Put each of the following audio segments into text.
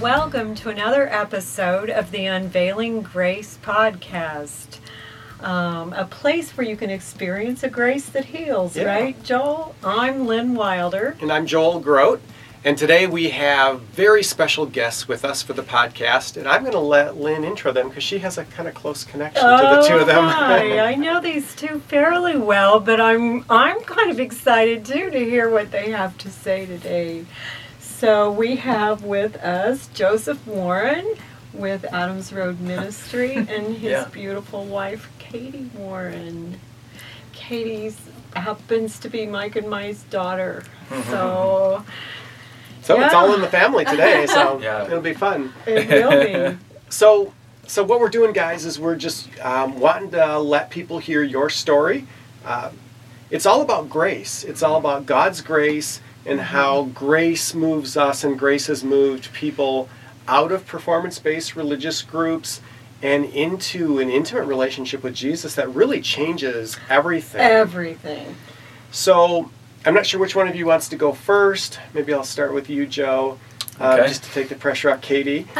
Welcome to another episode of the Unveiling Grace podcast. Um, a place where you can experience a grace that heals, Yeah. right, Joel? I'm Lynn Wilder. And I'm Joel Groat. And today we have very special guests with us for the podcast. And I'm going to let Lynn intro them because she has a kind of close connection to the two of them. Oh, hi. I know these two fairly well, but I'm I'm kind of excited too to hear what they have to say today. So we have with us Joseph Warren with Adams Road Ministry and his Yeah. beautiful wife Katie Warren. Katie's happens to be Mike and Mai's daughter. So so it's all in the family today. So Yeah. it'll be fun. it will be. So, so what we're doing, guys, is we're just um, wanting to let people hear your story. Uh, it's all about grace. It's all about God's grace and how grace moves us, and grace has moved people out of performance-based religious groups and into an intimate relationship with Jesus that really changes everything. Everything. So, I'm not sure which one of you wants to go first. Maybe I'll start with you, Joe. Uh, Okay. just to take the pressure off Katie.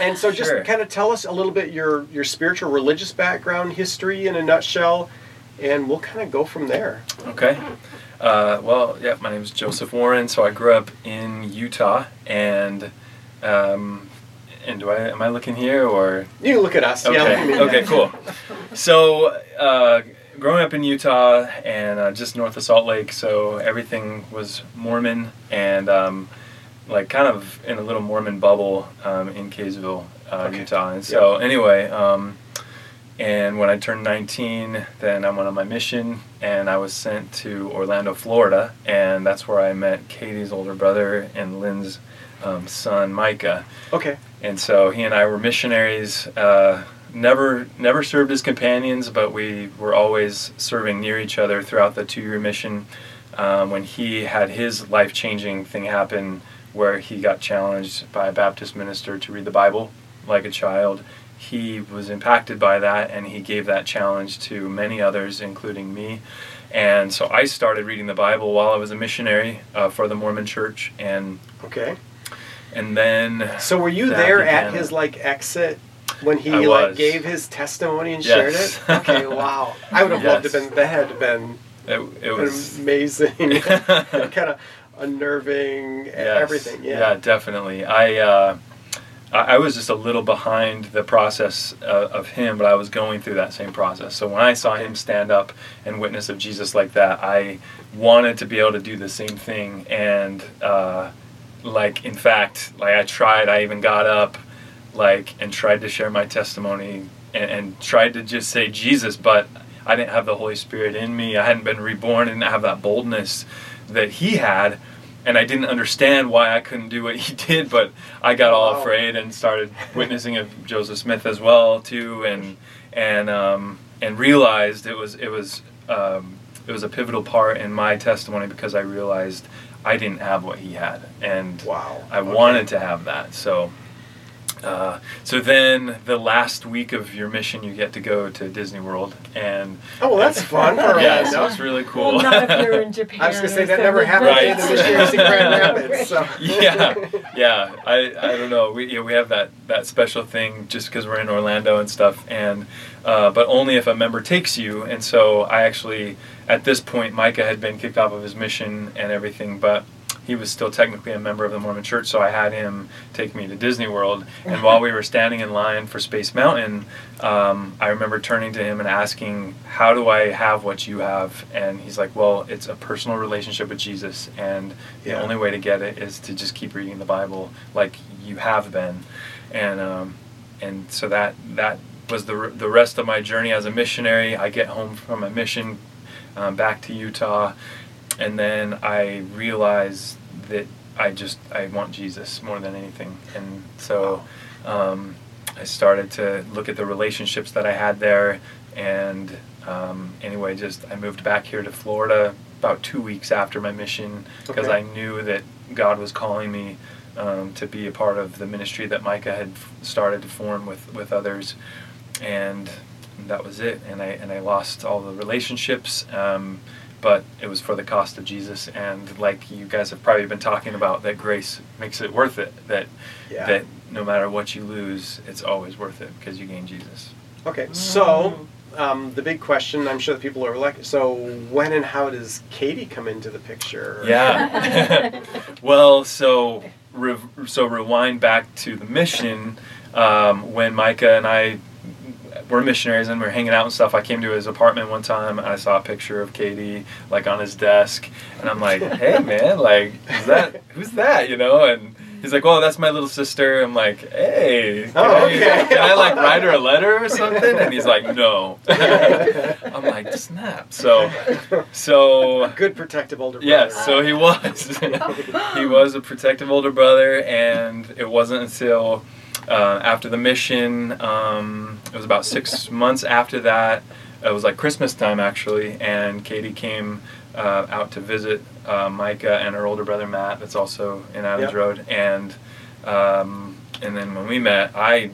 And so, just Sure. kind of tell us a little bit your your spiritual religious background, history in a nutshell, and we'll kind of go from there. Okay. Uh, well, yeah, my name is Joseph Warren. So I grew up in Utah, and um, and do I am I looking here or You look at us. okay? Yeah. Okay, cool. So uh, growing up in Utah and uh, just north of Salt Lake, so everything was Mormon and um, like kind of in a little Mormon bubble um, in Kaysville, uh, Okay. Utah. And so anyway. And when I turned 19, then I went on my mission and I was sent to Orlando, Florida. And that's where I met Katie's older brother and Lynn's um, son, Micah. Okay. And so he and I were missionaries. Uh, never, never served as companions, but we were always serving near each other throughout the two-year mission. Um, when he had his life-changing thing happen, where he got challenged by a Baptist minister to read the Bible like a child, he was impacted by that, and he gave that challenge to many others, including me. And so I started reading the Bible while I was a missionary uh, for the Mormon Church, and Okay. and then So were you there at his like exit when he like gave his testimony and Yes. shared it? Okay. Wow. I would have loved to have been. That had been it, it was amazing, kind of unnerving, Yes. everything. Yeah. definitely. I, uh, I I was just a little behind the process uh, of him, but I was going through that same process. So when I saw him stand up and witness of Jesus like that, I wanted to be able to do the same thing. And uh, like, in fact, like I tried. I even got up, like, and tried to share my testimony and, and tried to just say Jesus, but I didn't have the Holy Spirit in me. I hadn't been reborn. I didn't have that boldness that he had and I didn't understand why I couldn't do what he did, but I got all Wow. afraid and started witnessing of Joseph Smith as well too, and and um, and realized it was it was um, it was a pivotal part in my testimony because I realized I didn't have what he had, and Wow. I Okay. wanted to have that. So. Uh, so then, the last week of your mission, you get to go to Disney World, and Oh, well, that's fun. For yeah, us. so it's really cool. Well, not if you're in Japan. I was gonna say that never something. happened in Right. the missionaries in Grand Rapids. So. yeah, yeah. I, I don't know. We yeah, we have that that special thing just because we're in Orlando and stuff, and uh, but only if a member takes you. And so I actually at this point Micah had been kicked off of his mission and everything, but he was still technically a member of the Mormon Church, so I had him take me to Disney World. And while we were standing in line for Space Mountain, um, I remember turning to him and asking, "How do I have what you have?" And he's like, "Well, it's a personal relationship with Jesus, and the Yeah. only way to get it is to just keep reading the Bible like you have been." And um, and so that that was the the rest of my journey as a missionary. I get home from a mission um, back to Utah, and then I realized that I just I want Jesus more than anything, and so um, I started to look at the relationships that I had there, and um, anyway, just I moved back here to Florida about two weeks after my mission because Okay. I knew that God was calling me um, to be a part of the ministry that Micah had f- started to form with with others, and that was it. And I and I lost all the relationships. Um, but it was for the cost of Jesus, and like you guys have probably been talking about, that grace makes it worth it. That Yeah. that no matter what you lose, it's always worth it because you gain Jesus. Okay, so um, the big question I'm sure that people are like, so when and how does Katie come into the picture? Yeah. well, so re- so rewind back to the mission um, when Micah and I were missionaries and we're hanging out and stuff. I came to his apartment one time and I saw a picture of Katie like on his desk, and I'm like, "Hey, man, like, is that who's that?" You know, and. He's like, "Well, that's my little sister." I'm like, "Hey, can, Oh, I, can I like write her a letter or something?" And he's like, "No." I'm like, "Snap!" So, so Good protective older brother. Yes, so he was. he was a protective older brother, and it wasn't until uh, after the mission, um, it was about six months after that, it was like Christmas time actually, and Katie came uh, out to visit uh, Micah and her older brother Matt, that's also in Adams Yep. Road, and um, and then when we met, I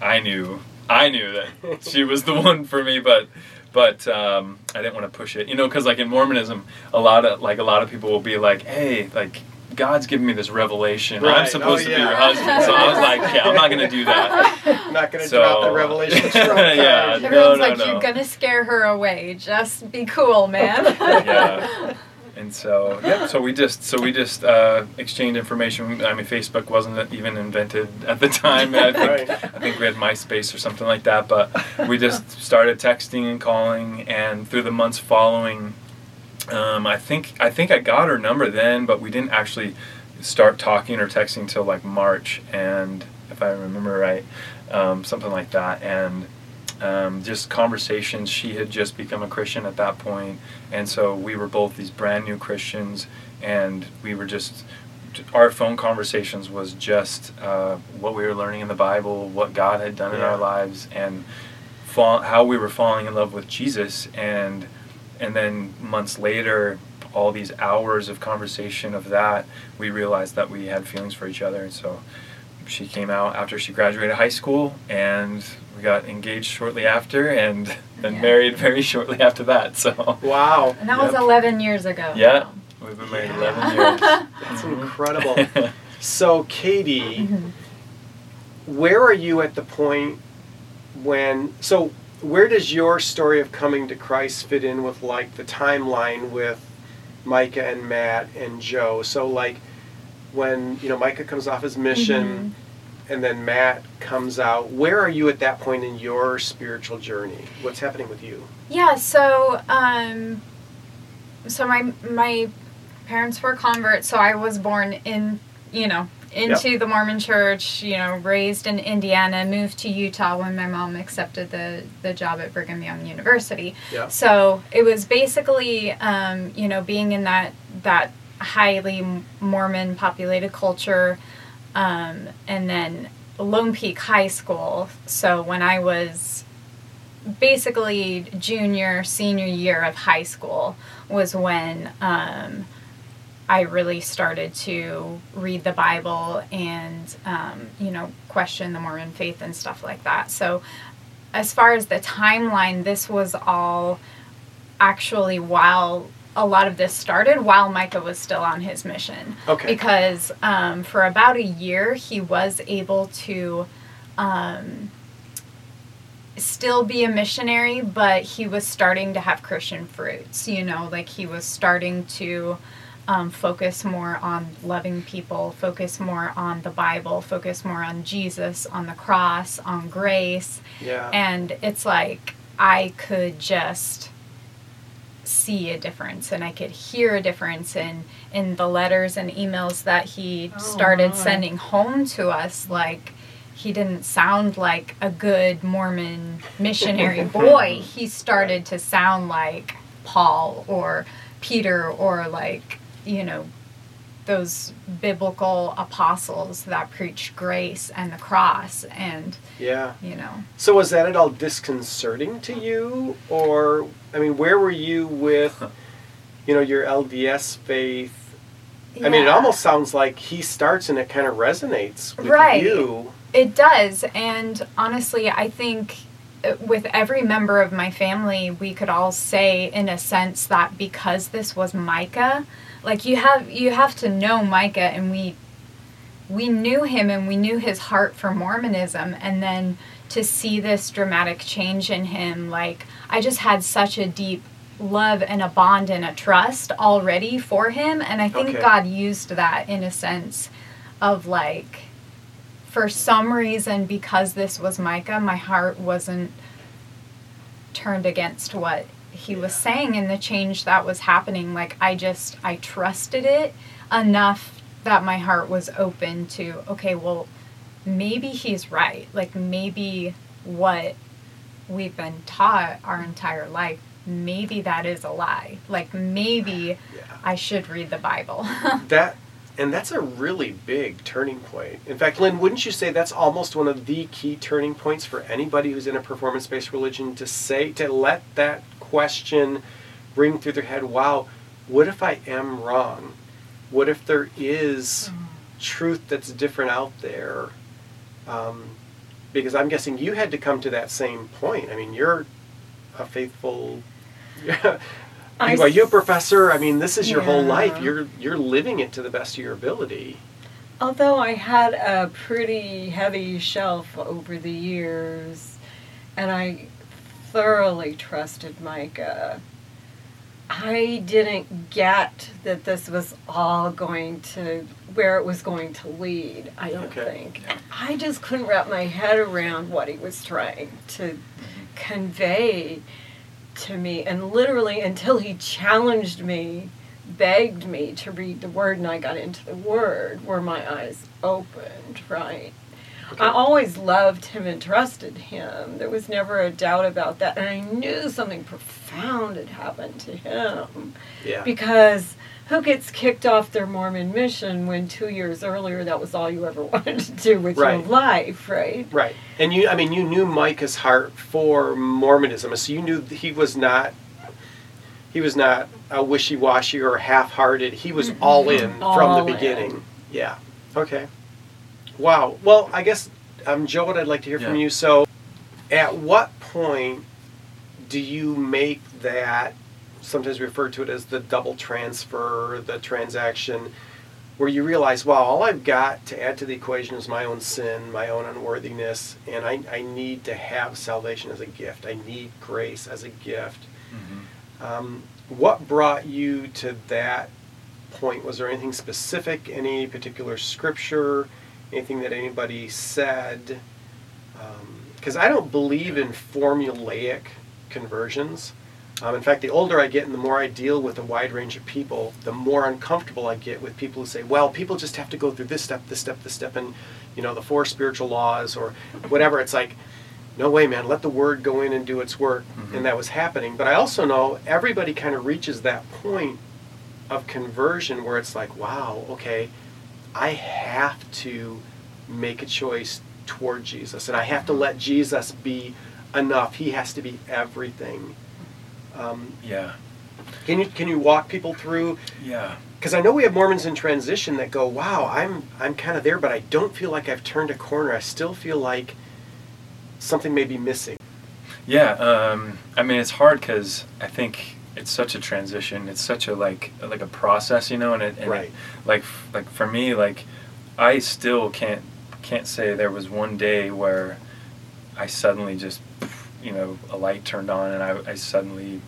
I knew I knew that she was the one for me, but but um, I didn't want to push it, you know, because like in Mormonism, a lot of like a lot of people will be like, hey, like God's giving me this revelation. I'm supposed Oh, to be your husband. So I was like, yeah, I'm not gonna do that. I'm not going to So- drop the revelation. Yeah, God. no, no, like, no. you're gonna scare her away. Just be cool, man. Yeah. And so, yeah, so we just so we just uh, exchanged information. I mean, Facebook wasn't even invented at the time. I think Right. I think we had MySpace or something like that. But we just started texting and calling, and through the months following, um, I think I think I got her number then, but we didn't actually start talking or texting till like March, and if I remember right, um, something like that, and. Um, just conversations. She had just become a Christian at that point, and so we were both these brand new Christians, and we were just our phone conversations was just uh, what we were learning in the Bible, what God had done in our lives, and fall, how we were falling in love with Jesus, and and then months later, all these hours of conversation of that, we realized that we had feelings for each other, and so she came out after she graduated high school, and we got engaged shortly after, and then Yeah. married very shortly after that. So Wow. and that was 11 years ago. yeah, we've been married Yeah. 11 years. That's Mhm. incredible. So, Katie, Mhm. where are you at the point when so where does your story of coming to christ fit in with like the timeline with micah and matt and joe? So like when you know micah comes off his mission and then matt comes out where are you at that point in your spiritual journey? What's happening with you? Yeah, so um so my my parents were converts, so I was born in, you know, into the Mormon church, you know, raised in Indiana, moved to Utah when my mom accepted the the job at Brigham Young University. yeah So it was basically, um, you know, being in that that highly Mormon populated culture, um, and then Lone Peak High School. So when I was basically junior, senior year of high school was when um, I really started to read the Bible and, um, you know, question the Mormon faith and stuff like that. So, as far as the timeline, this was all actually while a lot of this started while Micah was still on his mission. okay Because um, for about a year, he was able to um, still be a missionary, but he was starting to have Christian fruits. You know, like he was starting to um, focus more on loving people, focus more on the Bible, focus more on Jesus, on the cross, on grace. yeah And it's like I could just see a difference and I could hear a difference in in the letters and emails that he Oh, started my. sending home to us like he didn't sound like a good Mormon missionary boy. He started to sound like Paul or Peter or like, you know, those biblical apostles that preached grace and the cross and Yeah. you know So was that at all disconcerting to you, or I mean, where were you with, you know, your LDS faith? I mean, it almost sounds like he starts and it kind of resonates with Right. you. It does. And honestly, I think uh, with every member of my family, we could all say in a sense that because this was Micah, like you have you have to know Micah and we we knew him and we knew his heart for Mormonism and then to see this dramatic change in him like I just had such a deep love and a bond and a trust already for him and I think Okay. God used that in a sense of like for some reason because this was Micah my heart wasn't turned against what he was saying and the change that was happening like I just I trusted it enough that my heart was open to okay well maybe he's right. Like maybe what we've been taught our entire life maybe that is a lie. Like maybe Yeah. I should read the Bible. That and that's a really big turning point. In fact, Lynn, wouldn't you say that's almost one of the key turning points for anybody who's in a performance-based religion to say to let that question ring through their head, wow, what if I am wrong? What if there is truth that's different out there? Um, because I'm guessing you had to come to that same point. I mean, you're a faithful I Are you a professor? I mean, this is your whole life. You're you're living it to the best of your ability. Although I had a pretty heavy shelf over the years, and I thoroughly trusted Micah, I didn't get that this was all going to where it was going to lead. I don't Okay. think. I just couldn't wrap my head around what he was trying to convey to me, and literally until he challenged me begged me to read the word and I got into the word were my eyes opened, right? Okay. I always loved him and trusted him. There was never a doubt about that. And I knew something profound had happened to him. Yeah. Because who gets kicked off their Mormon mission when two years earlier that was all you ever wanted to do with Right. your life, right? Right. And you I mean you knew Micah's heart for Mormonism. So you knew he was not he was not a wishy-washy or half-hearted. He was all in from All the in. beginning. Yeah. Okay. Wow. Well, I guess um Joe what I'd like to hear from you. So at what point do you make that sometimes referred to it as the double transfer, the transaction where you realize, wow, all I've got to add to the equation is my own sin, my own unworthiness, and I, I need to have salvation as a gift. I need grace as a gift. Mhm. Um, what brought you to that point? Was there anything specific, any particular scripture, anything that anybody said? Because I don't believe in formulaic conversions. Um, in fact, the older I get and the more I deal with a wide range of people, the more uncomfortable I get with people who say, well, people just have to go through this step, this step, this step, and, you know, the four spiritual laws or whatever. It's like, no way, man, let the word go in and do its work. Mhm. And that was happening. But I also know everybody kind of reaches that point of conversion where it's like, wow, okay, I have to make a choice toward Jesus. And I have to let Jesus be enough. He has to be everything. Um, Yeah. can you can you walk people through? Yeah. Because I know we have Mormons in transition that go, "Wow, I'm I'm kind of there, but I don't feel like I've turned a corner. I still feel like something may be missing." Yeah, um, I mean it's hard because I think it's such a transition. It's such a like like a process, you know, and it, and Right. it, like like for me, like I still can't can't say there was one day where I suddenly just you know a light turned on and I, I suddenly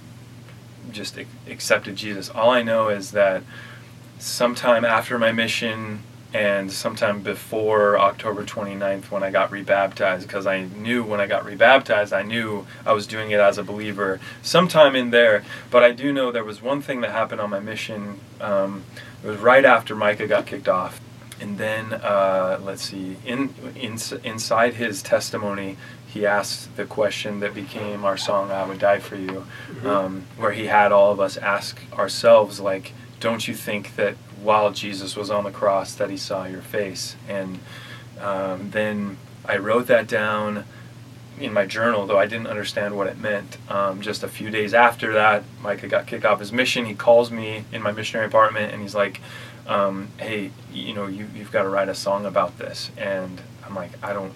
just accepted Jesus. All I know is that sometime after my mission and sometime before October 29th when I got rebaptized because I knew when I got rebaptized I knew I was doing it as a believer sometime in there but I do know there was one thing that happened on my mission um, it was right after Micah got kicked off and then uh, let's see in, in inside his testimony he asked the question that became our song I would die for you um, where he had all of us ask ourselves like don't you think that while Jesus was on the cross that he saw your face. And um, then I wrote that down in my journal, though I didn't understand what it meant. Um, just a few days after that, Micah got kicked off his mission. He calls me in my missionary apartment and he's like, um, "Hey, you know, you you've got to write a song about this." And I'm like, "I don't."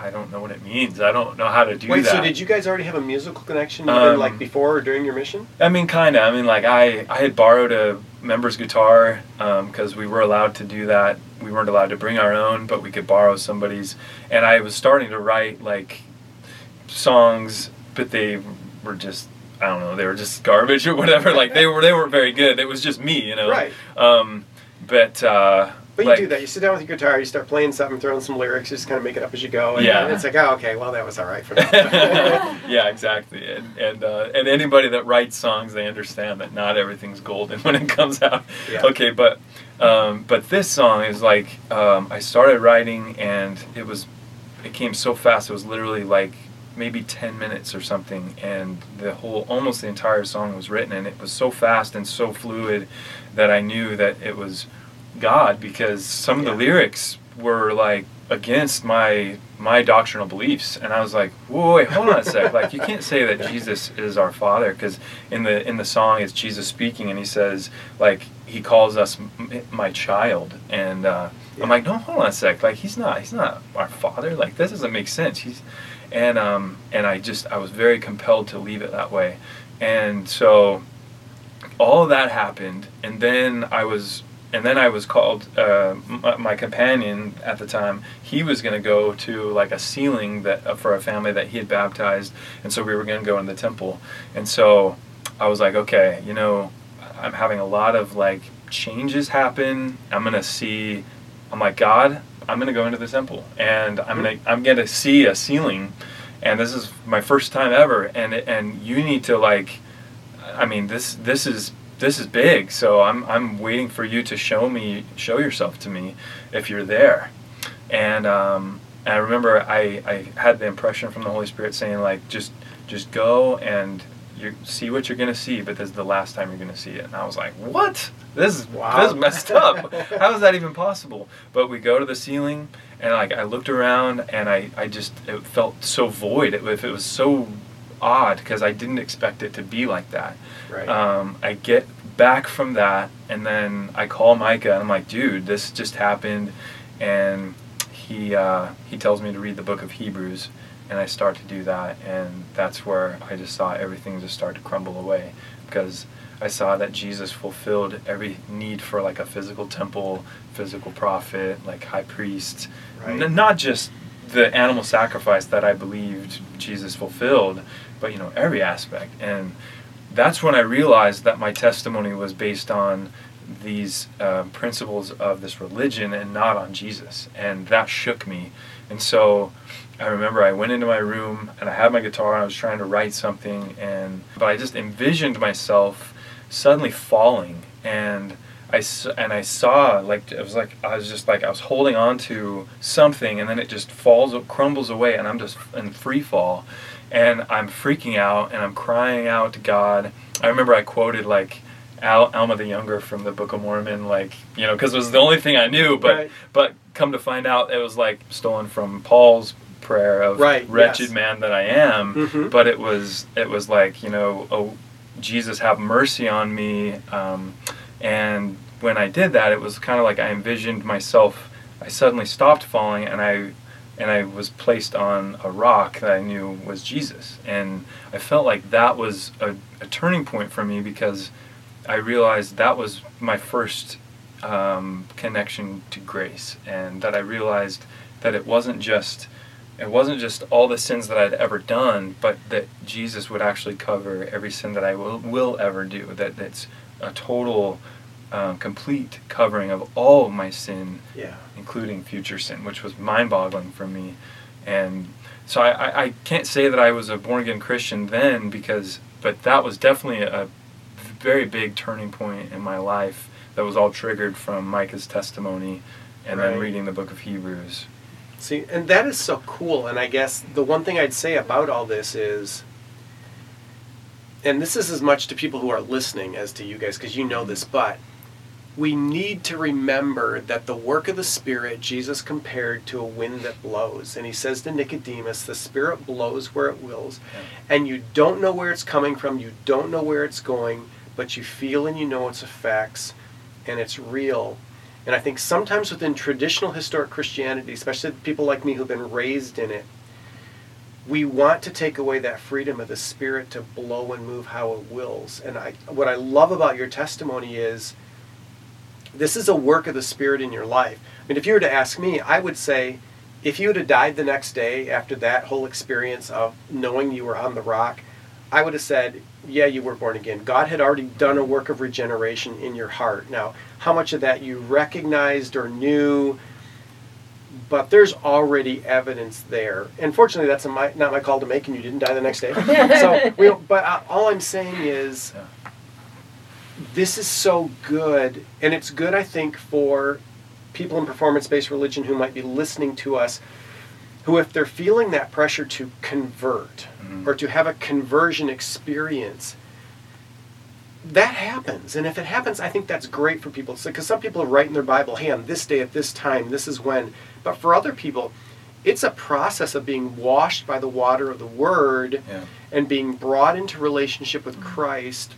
I don't know what it means. I don't know how to do Wait, that. so did you guys already have a musical connection, Um, like before or during your mission? I mean, kind of. I mean, like I, I had borrowed a member's guitar because we were allowed to do that. We weren't allowed to bring our own, but we could borrow somebody's. And I was starting to write like songs, but they were just I don't know. They were just garbage or whatever. Like they were they weren't very good. It was just me, you know. Right. Um, but uh, But you like- do that. You sit down with your guitar, you start playing something, throwing some lyrics, you just kind of make it up as you go. And Yeah. it's like, oh, okay, well, that was all right for now. yeah, exactly. And and, uh, and anybody that writes songs, they understand that not everything's golden when it comes out. Yeah. Okay, but um, but this song is like um, I started writing and it was it came so fast. It was literally like maybe 10 minutes or something and the whole almost the entire song was written and it was so fast and so fluid that I knew that it was God because some of the lyrics were like against my my doctrinal beliefs. And I was like whoa wait hold on a sec. Like you can't say that Jesus is our father because in the in the song it's Jesus speaking and he says like he calls us my child. And uh, Yeah. I'm like no hold on a sec. Like he's not he's not our father. Like this doesn't make sense. He's and um and I just I was very compelled to leave it that way. And so all of that happened and then I was and then I was called uh, my, my companion at the time. He was going to go to like a sealing that uh, for a family that he had baptized and so we were going to go in the temple. And so I was like okay you know I'm having a lot of like changes happen. I'm going to see I'm like God I'm going to go into the temple and I'm going to I'm going to see a sealing and this is my first time ever and and you need to like I mean this this is this is big so I'm I'm waiting for you to show me show yourself to me if you're there. And um and I remember I I had the impression from the Holy Spirit saying like just just go and you see what you're gonna see but this is the last time you're gonna see it. And I was like what? This is Wow. this is messed up. How is that even possible? But we go to the sealing and like I looked around and I, I just it felt so void. It, it was so odd because I didn't expect it to be like that right. um, I get back from that, and then I call Micah, and I'm like, dude, this just happened, and he uh, he tells me to read the book of Hebrews, and I start to do that, and that's where I just saw everything just start to crumble away, because I saw that Jesus fulfilled every need for like a physical temple, physical prophet, like high priest, Right. N- not just the animal sacrifice that I believed Jesus fulfilled, but you know every aspect and that's when I realized that my testimony was based on these uh, principles of this religion and not on Jesus. And that shook me. And so I remember I went into my room and I had my guitar and I was trying to write something and but I just envisioned myself suddenly falling and I and I saw like it was like I was just like I was holding on to something and then it just falls crumbles away and I'm just in free fall and I'm freaking out and I'm crying out to God. I remember I quoted like Al- Alma the Younger from the Book of Mormon, like you know, because it was the only thing I knew. But Right. but come to find out, it was like stolen from Paul's prayer of Right, "Wretched yes. man that I am." Mhm. But it was it was like you know, oh Jesus, have mercy on me. Um, and when I did that, it was kind of like I envisioned myself. I suddenly stopped falling, and I and I was placed on a rock that I knew was Jesus. And I felt like that was a, a turning point for me because I realized that was my first um, connection to grace, and that I realized that it wasn't just it wasn't just all the sins that I'd ever done, but that Jesus would actually cover every sin that I will, will ever do. That it's a total, um, complete covering of all of my sin yeah. including future sin, which was mind boggling for me. And so I, I, I can't say that I was a born again Christian then because, but that was definitely a very big turning point in my life that was all triggered from Micah's testimony and Right. then reading the book of Hebrews. See, and that is so cool. And I guess the one thing I'd say about all this is, and this is as much to people who are listening as to you guys, because you know this, but we need to remember that the work of the Spirit, Jesus compared to a wind that blows. And he says to Nicodemus, the Spirit blows where it wills, and you don't know where it's coming from, you don't know where it's going, but you feel and you know its effects, and it's real. And I think sometimes within traditional historic Christianity, especially people like me who've been raised in it, we want to take away that freedom of the Spirit to blow and move how it wills. And I, what I love about your testimony is this is a work of the Spirit in your life. I mean, if you were to ask me, I would say if you would have died the next day after that whole experience of knowing you were on the rock, I would have said, yeah, you were born again. God had already done a work of regeneration in your heart. Now, how much of that you recognized or knew, but there's already evidence there. And fortunately, that's a my, not my call to make, and you didn't die the next day. so, we, but uh, all I'm saying is. This is so good, and it's good, I think, for people in performance-based religion who might be listening to us, who, if they're feeling that pressure to convert Mhm. or to have a conversion experience, that happens. And if it happens, I think that's great for people. Because some people write in their Bible, hey, on this day at this time, this is when. But for other people, it's a process of being washed by the water of the Word Yeah. and being brought into relationship with Christ.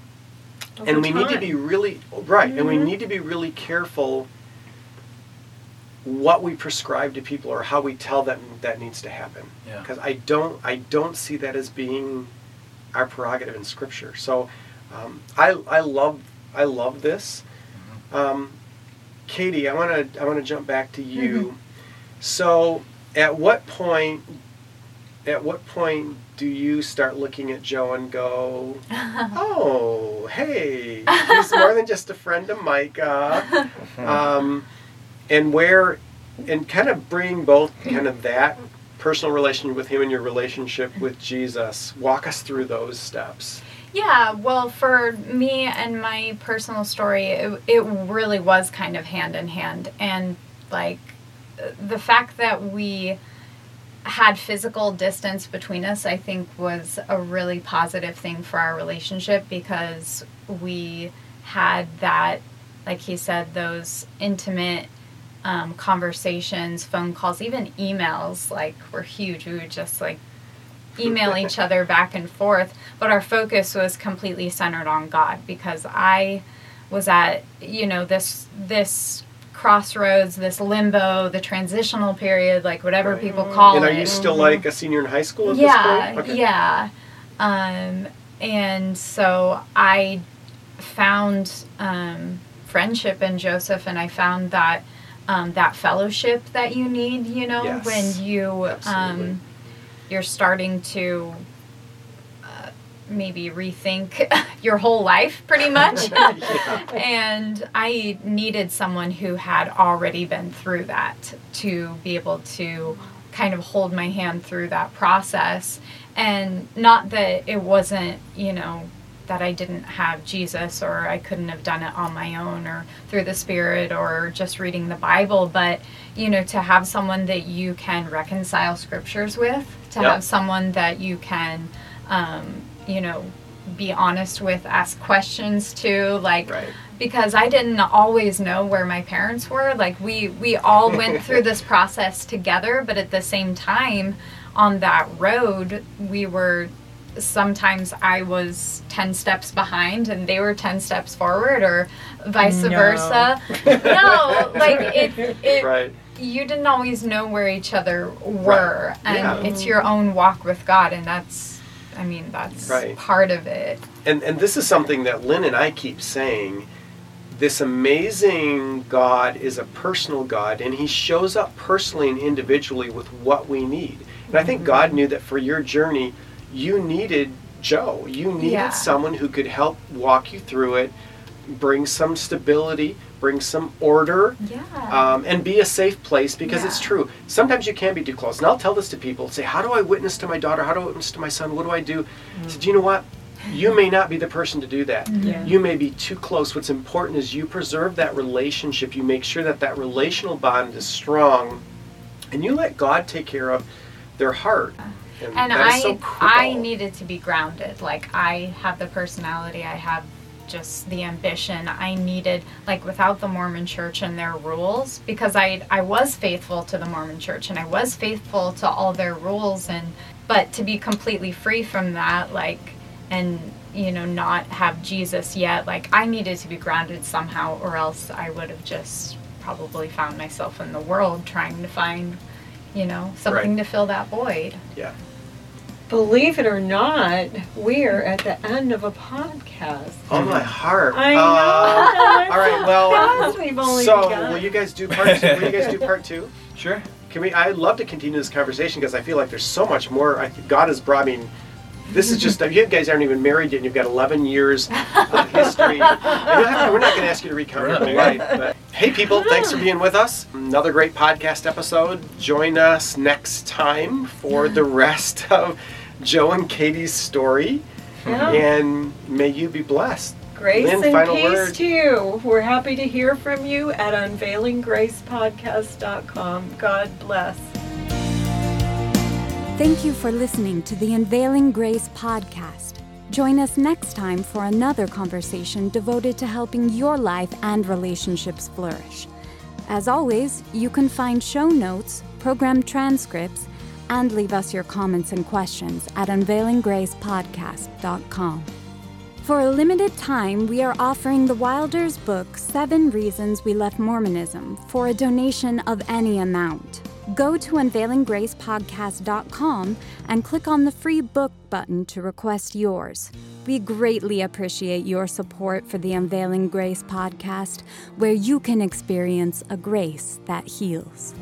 Over and we need to be really, right, and we Mhm. need to be really careful what we prescribe to people or how we tell them that needs to happen Yeah. because I don't I don't see that as being our prerogative in Scripture. So um, I I love I love this. Um, Katie, I want to I want to jump back to you. So at what point at what point do you start looking at Joe and go, oh, hey, he's more than just a friend of Micah, um, and where, and kind of bring both kind of that personal relationship with him and your relationship with Jesus. Walk us through those steps. Yeah, well, for me and my personal story, it, it really was kind of hand in hand. And like the fact that we had physical distance between us, I think was a really positive thing for our relationship because we had that, like he said, those intimate um, conversations, phone calls, even emails, like were huge. We would just like email each other back and forth, but our focus was completely centered on God because I was at you know this this crossroads, this limbo, the transitional period, like whatever Right. people call it. And are you still like a senior in high school at yeah, this point? yeah. Um, and so I found um, friendship in Joseph, and I found that um, that fellowship that you need, you know, Yes, when you um, you're starting to maybe rethink your whole life, pretty much. And I needed someone who had already been through that to be able to kind of hold my hand through that process. And not that it wasn't, you know, that I didn't have Jesus or I couldn't have done it on my own or through the Spirit or just reading the Bible, but, you know, to have someone that you can reconcile scriptures with, to Yep. have someone that you can, um, you know, be honest with, ask questions to, like, Right. because I didn't always know where my parents were. Like we we all went through this process together, but at the same time on that road, we were sometimes I was 10 steps behind and they were 10 steps forward or vice No. versa. no, like it it Right. you didn't always know where each other were Right. and Yeah. it's your own walk with God and that's I mean that's Right. part of it. And and this is something that Lynn and I keep saying. This amazing God is a personal God, and He shows up personally and individually with what we need. And I think God mm-hmm. knew that for your journey, you needed Joe. You needed Yeah. someone who could help walk you through it, bring some stability, bring some order, Yeah. um, and be a safe place because it's true. Sometimes you can be too close. And I'll tell this to people say, How do I witness to my daughter? How do I witness to my son? What do I do? I said, You know what? You may not be the person to do that. Yeah. You may be too close. What's important is you preserve that relationship. You make sure that that relational bond is strong, and you let God take care of their heart. and that is I so I needed to be grounded. Like I have the personality, I have just the ambition I needed like without the Mormon church and their rules because I I was faithful to the Mormon church and I was faithful to all their rules and but to be completely free from that like and you know not have Jesus yet like I needed to be grounded somehow or else I would have just probably found myself in the world trying to find you know something Right. to fill that void. Yeah. Believe it or not, we're at the end of a podcast. Oh my heart. I know. Uh, all right. Well, we've only so begun. will you guys do part two? Will you guys do part two? Sure. Can we? I'd love to continue this conversation because I feel like there's so much more. I God has brought me. This is just you guys aren't even married yet. and You've got 11 years of history. And you have to- we're not going to ask you to recount your life. But hey, people, thanks for being with us. Another great podcast episode. Join us next time for the rest of Joe and Katie's story. Yeah. And may you be blessed. Grace Lynn, and final peace word. to you. We're happy to hear from you at unveilinggracepodcast.com. God bless. Thank you for listening to the Unveiling Grace podcast. Join us next time for another conversation devoted to helping your life and relationships flourish. As always, you can find show notes, program transcripts, and leave us your comments and questions at unveilinggracepodcast.com. For a limited time, we are offering the Wilders book, Seven Reasons We Left Mormonism, for a donation of any amount. Go to unveilinggracepodcast.com and click on the free book button to request yours. We greatly appreciate your support for the Unveiling Grace podcast, where you can experience a grace that heals.